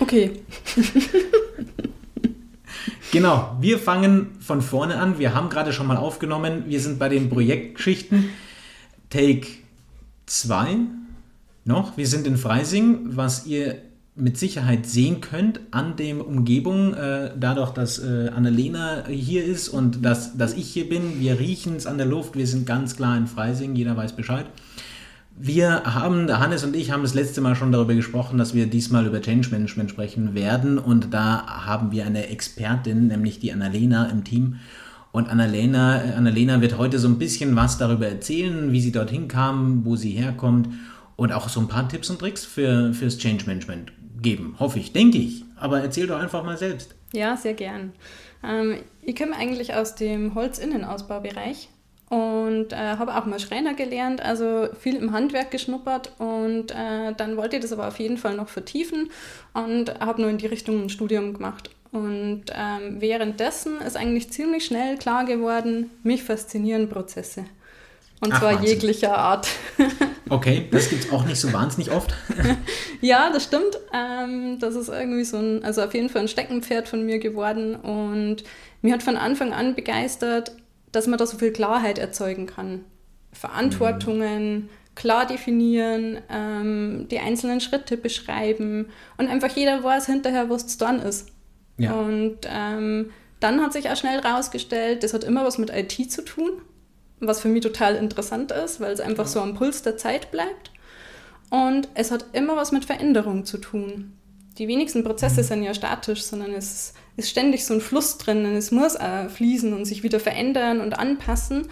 Okay. genau, wir fangen von vorne an. Wir haben gerade schon mal aufgenommen. Wir sind bei den Projektgeschichten. Take 2 noch. Wir sind in Freising, was ihr mit Sicherheit sehen könnt an dem Umgebung, äh, dadurch, dass äh, Annalena hier ist und dass, dass ich hier bin. Wir riechen es an der Luft, wir sind ganz klar in Freising, jeder weiß Bescheid. Wir haben, Hannes und ich haben das letzte Mal schon darüber gesprochen, dass wir diesmal über Change Management sprechen werden und da haben wir eine Expertin, nämlich die Annalena im Team. Und Annalena, Annalena wird heute so ein bisschen was darüber erzählen, wie sie dorthin kam, wo sie herkommt und auch so ein paar Tipps und Tricks für, fürs Change Management geben. Hoffe ich, denke ich. Aber erzähl doch einfach mal selbst. Ja, sehr gern. Ähm, ich komme eigentlich aus dem Holzinnenausbaubereich und äh, habe auch mal Schreiner gelernt, also viel im Handwerk geschnuppert und äh, dann wollte ich das aber auf jeden Fall noch vertiefen und habe nur in die Richtung ein Studium gemacht. Und ähm, währenddessen ist eigentlich ziemlich schnell klar geworden, mich faszinieren Prozesse. Und Ach, zwar Wahnsinn. jeglicher Art. okay, das gibt es auch nicht so wahnsinnig oft. ja, das stimmt. Ähm, das ist irgendwie so ein, also auf jeden Fall ein Steckenpferd von mir geworden. Und mir hat von Anfang an begeistert, dass man da so viel Klarheit erzeugen kann. Verantwortungen mhm. klar definieren, ähm, die einzelnen Schritte beschreiben und einfach jeder weiß hinterher, was es dann ist. Ja. Und ähm, dann hat sich auch schnell herausgestellt, das hat immer was mit IT zu tun was für mich total interessant ist, weil es einfach so am Puls der Zeit bleibt. Und es hat immer was mit Veränderung zu tun. Die wenigsten Prozesse sind ja statisch, sondern es ist ständig so ein Fluss drin und es muss äh, fließen und sich wieder verändern und anpassen.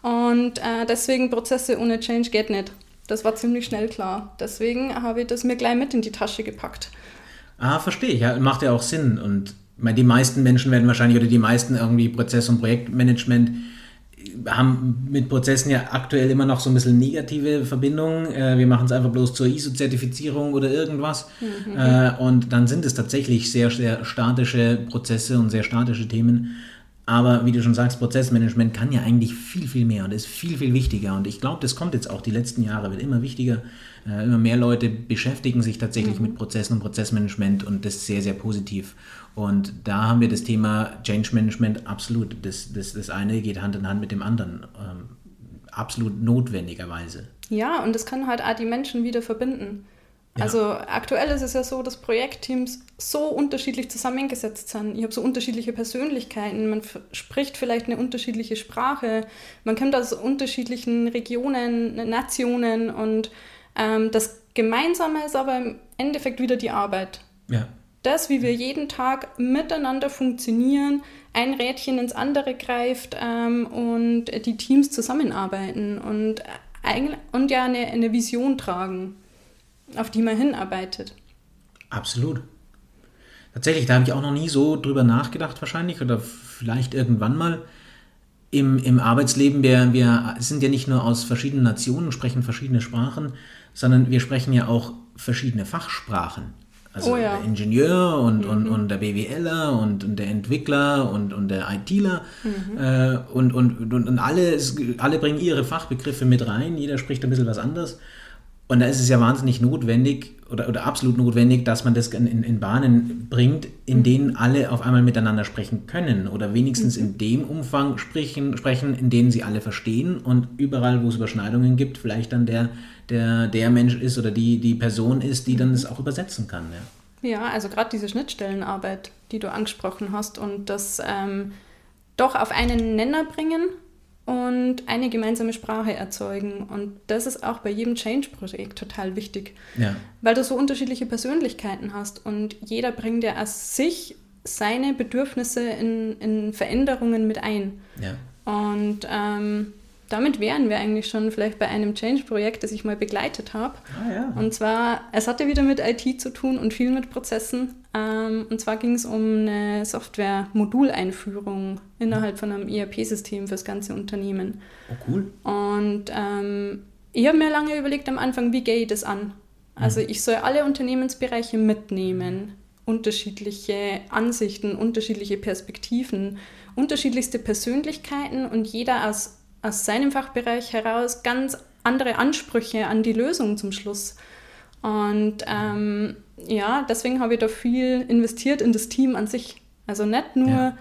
Und äh, deswegen Prozesse ohne Change geht nicht. Das war ziemlich schnell klar. Deswegen habe ich das mir gleich mit in die Tasche gepackt. Ah, verstehe ich. Ja, macht ja auch Sinn. Und meine, die meisten Menschen werden wahrscheinlich oder die meisten irgendwie Prozess- und Projektmanagement haben mit Prozessen ja aktuell immer noch so ein bisschen negative Verbindungen. Äh, wir machen es einfach bloß zur ISO-Zertifizierung oder irgendwas. Mhm. Äh, und dann sind es tatsächlich sehr, sehr statische Prozesse und sehr statische Themen. Aber wie du schon sagst, Prozessmanagement kann ja eigentlich viel, viel mehr und ist viel, viel wichtiger. Und ich glaube, das kommt jetzt auch die letzten Jahre, wird immer wichtiger. Äh, immer mehr Leute beschäftigen sich tatsächlich mhm. mit Prozessen und Prozessmanagement und das ist sehr, sehr positiv. Und da haben wir das Thema Change Management absolut. Das, das, das eine geht Hand in Hand mit dem anderen. Ähm, absolut notwendigerweise. Ja, und das kann halt auch die Menschen wieder verbinden. Ja. Also aktuell ist es ja so, dass Projektteams so unterschiedlich zusammengesetzt sind. Ich habe so unterschiedliche Persönlichkeiten, man spricht vielleicht eine unterschiedliche Sprache, man kommt aus unterschiedlichen Regionen, Nationen und ähm, das Gemeinsame ist aber im Endeffekt wieder die Arbeit. Ja das, wie wir jeden Tag miteinander funktionieren, ein Rädchen ins andere greift ähm, und die Teams zusammenarbeiten und, und ja eine, eine Vision tragen, auf die man hinarbeitet. Absolut. Tatsächlich, da habe ich auch noch nie so drüber nachgedacht wahrscheinlich oder vielleicht irgendwann mal. Im, im Arbeitsleben, wir, wir sind ja nicht nur aus verschiedenen Nationen, sprechen verschiedene Sprachen, sondern wir sprechen ja auch verschiedene Fachsprachen. Also oh ja. der Ingenieur und, mhm. und, und der BWLer und, und der Entwickler und, und der ITler mhm. äh, und, und, und, und alle, alle bringen ihre Fachbegriffe mit rein, jeder spricht ein bisschen was anderes. Und da ist es ja wahnsinnig notwendig oder, oder absolut notwendig, dass man das in, in Bahnen bringt, in mhm. denen alle auf einmal miteinander sprechen können oder wenigstens mhm. in dem Umfang sprechen, sprechen, in dem sie alle verstehen und überall, wo es Überschneidungen gibt, vielleicht dann der der, der Mensch ist oder die, die Person ist, die dann es auch übersetzen kann. Ja, ja also gerade diese Schnittstellenarbeit, die du angesprochen hast und das ähm, doch auf einen Nenner bringen und eine gemeinsame Sprache erzeugen. Und das ist auch bei jedem Change-Projekt total wichtig, ja. weil du so unterschiedliche Persönlichkeiten hast und jeder bringt ja aus sich seine Bedürfnisse in, in Veränderungen mit ein. Ja. Und ähm, damit wären wir eigentlich schon vielleicht bei einem Change-Projekt, das ich mal begleitet habe. Ah, ja. Und zwar, es hatte wieder mit IT zu tun und viel mit Prozessen. Ähm, und zwar ging es um eine Software-Moduleinführung innerhalb von einem ERP-System für das ganze Unternehmen. Oh, cool. Und ähm, ich habe mir lange überlegt am Anfang, wie gehe ich das an? Also mhm. ich soll alle Unternehmensbereiche mitnehmen, unterschiedliche Ansichten, unterschiedliche Perspektiven, unterschiedlichste Persönlichkeiten und jeder aus aus seinem Fachbereich heraus ganz andere Ansprüche an die Lösung zum Schluss. Und ähm, ja, deswegen habe ich da viel investiert in das Team an sich. Also nicht nur ja.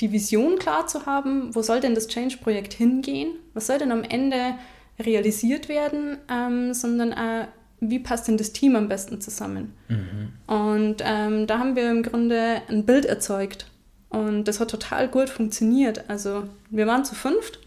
die Vision klar zu haben, wo soll denn das Change-Projekt hingehen, was soll denn am Ende realisiert werden, ähm, sondern auch, wie passt denn das Team am besten zusammen. Mhm. Und ähm, da haben wir im Grunde ein Bild erzeugt. Und das hat total gut funktioniert. Also wir waren zu fünft,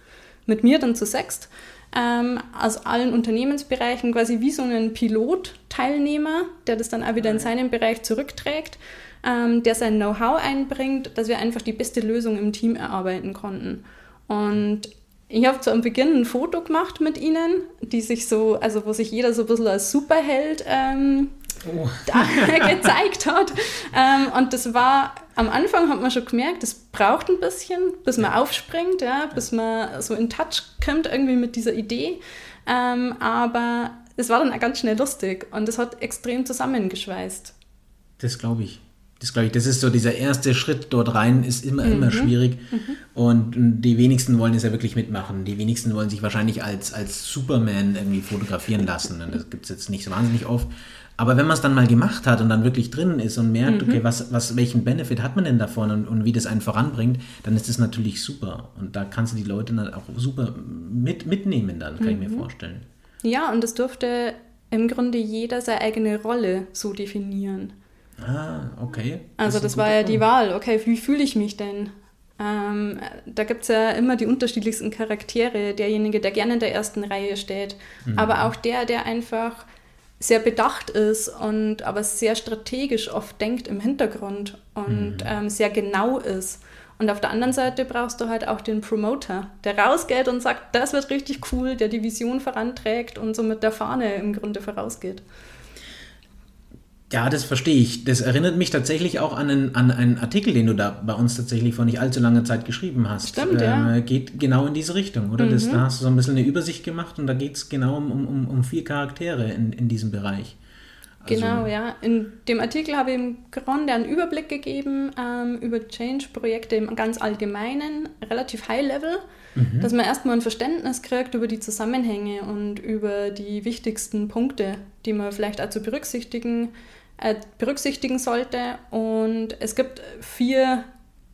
mit mir dann zu sechst ähm, aus allen Unternehmensbereichen quasi wie so einen Pilotteilnehmer, der das dann auch wieder in seinen Bereich zurückträgt, ähm, der sein Know-how einbringt, dass wir einfach die beste Lösung im Team erarbeiten konnten. Und ich habe zu Beginn ein Foto gemacht mit ihnen, die sich so, also wo sich jeder so ein bisschen als Superheld ähm, oh. gezeigt hat. Ähm, und das war, am Anfang hat man schon gemerkt, das braucht ein bisschen, bis man aufspringt, ja, bis man so in Touch kommt irgendwie mit dieser Idee. Ähm, aber es war dann auch ganz schnell lustig und es hat extrem zusammengeschweißt. Das glaube ich. Das glaube ich, das ist so dieser erste Schritt dort rein, ist immer, mhm. immer schwierig. Mhm. Und die wenigsten wollen es ja wirklich mitmachen. Die wenigsten wollen sich wahrscheinlich als, als Superman irgendwie fotografieren lassen. Und das gibt es jetzt nicht so wahnsinnig oft. Aber wenn man es dann mal gemacht hat und dann wirklich drin ist und merkt, mhm. okay, was, was, welchen Benefit hat man denn davon und, und wie das einen voranbringt, dann ist das natürlich super. Und da kannst du die Leute dann auch super mit, mitnehmen, dann kann mhm. ich mir mhm. vorstellen. Ja, und es durfte im Grunde jeder seine eigene Rolle so definieren. Ah, okay. Das also das war ja die Wahl. Okay, wie fühle ich mich denn? Ähm, da gibt es ja immer die unterschiedlichsten Charaktere. Derjenige, der gerne in der ersten Reihe steht, mhm. aber auch der, der einfach sehr bedacht ist und aber sehr strategisch oft denkt im Hintergrund und mhm. ähm, sehr genau ist. Und auf der anderen Seite brauchst du halt auch den Promoter, der rausgeht und sagt, das wird richtig cool, der die Vision voranträgt und so mit der Fahne im Grunde vorausgeht. Ja, das verstehe ich. Das erinnert mich tatsächlich auch an einen, an einen Artikel, den du da bei uns tatsächlich vor nicht allzu langer Zeit geschrieben hast. Stimmt, ähm, ja. Geht genau in diese Richtung, oder? Mhm. Das, da hast du so ein bisschen eine Übersicht gemacht und da geht es genau um, um, um vier Charaktere in, in diesem Bereich. Also, genau, ja. In dem Artikel habe ich im Grunde einen Überblick gegeben ähm, über Change-Projekte im ganz Allgemeinen, relativ High-Level, mhm. dass man erstmal ein Verständnis kriegt über die Zusammenhänge und über die wichtigsten Punkte, die man vielleicht auch zu berücksichtigen äh, berücksichtigen sollte. Und es gibt vier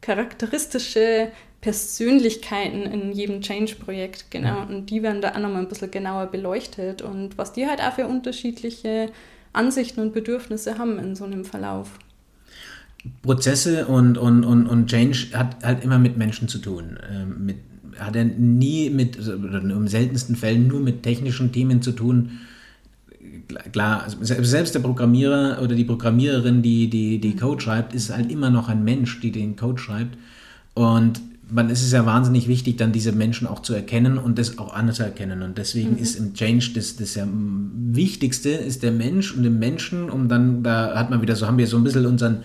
charakteristische Persönlichkeiten in jedem Change-Projekt, genau. Ja. Und die werden da auch nochmal ein bisschen genauer beleuchtet und was die halt auch für unterschiedliche Ansichten und Bedürfnisse haben in so einem Verlauf. Prozesse und, und, und, und Change hat halt immer mit Menschen zu tun. Ähm, mit, hat er nie mit, oder im seltensten Fällen nur mit technischen Themen zu tun, klar, also selbst der Programmierer oder die Programmiererin, die, die, die Code schreibt, ist halt immer noch ein Mensch, die den Code schreibt. Und man ist es ja wahnsinnig wichtig, dann diese Menschen auch zu erkennen und das auch anzuerkennen. Und deswegen mhm. ist im Change das, das ja Wichtigste, ist der Mensch und den Menschen, um dann, da hat man wieder so, haben wir so ein bisschen unseren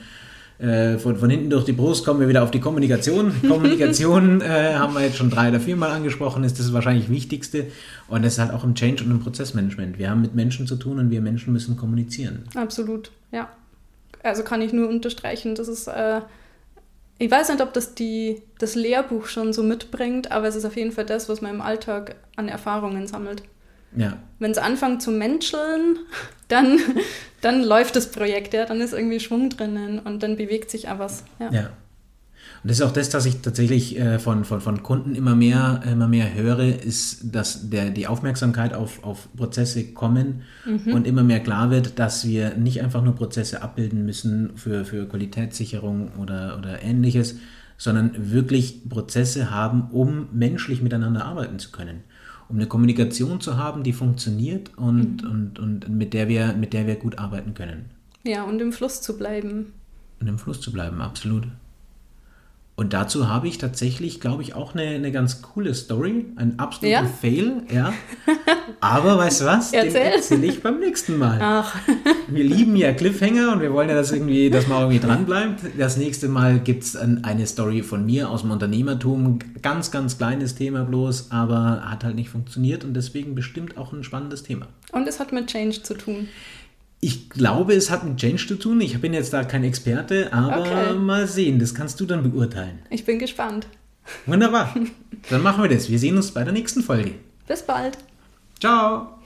äh, von, von hinten durch die Brust kommen wir wieder auf die Kommunikation. Kommunikation äh, haben wir jetzt schon drei oder viermal angesprochen, ist das wahrscheinlich Wichtigste. Und das ist halt auch im Change und im Prozessmanagement. Wir haben mit Menschen zu tun und wir Menschen müssen kommunizieren. Absolut, ja. Also kann ich nur unterstreichen, das ist, äh, ich weiß nicht, ob das die, das Lehrbuch schon so mitbringt, aber es ist auf jeden Fall das, was man im Alltag an Erfahrungen sammelt. Ja. Wenn es anfängt zu menscheln, dann, dann läuft das Projekt, ja, dann ist irgendwie Schwung drinnen und dann bewegt sich auch was. Ja. ja. Und das ist auch das, was ich tatsächlich äh, von, von, von Kunden immer mehr, immer mehr höre, ist, dass der, die Aufmerksamkeit auf, auf Prozesse kommen mhm. und immer mehr klar wird, dass wir nicht einfach nur Prozesse abbilden müssen für, für Qualitätssicherung oder, oder ähnliches, sondern wirklich Prozesse haben, um menschlich miteinander arbeiten zu können um eine Kommunikation zu haben, die funktioniert und, mhm. und, und mit, der wir, mit der wir gut arbeiten können. Ja, und im Fluss zu bleiben. Und im Fluss zu bleiben, absolut. Und dazu habe ich tatsächlich, glaube ich, auch eine, eine ganz coole Story. Ein absoluter ja? Fail, ja. Aber weißt du was? Erzähl. Den erzähle ich beim nächsten Mal. Ach. Wir lieben ja Cliffhanger und wir wollen ja, dass, irgendwie, dass man irgendwie dranbleibt. Das nächste Mal gibt es eine Story von mir aus dem Unternehmertum. Ganz, ganz kleines Thema bloß, aber hat halt nicht funktioniert und deswegen bestimmt auch ein spannendes Thema. Und es hat mit Change zu tun. Ich glaube, es hat mit Change zu tun. Ich bin jetzt da kein Experte, aber okay. mal sehen. Das kannst du dann beurteilen. Ich bin gespannt. Wunderbar. Dann machen wir das. Wir sehen uns bei der nächsten Folge. Bis bald. Ciao.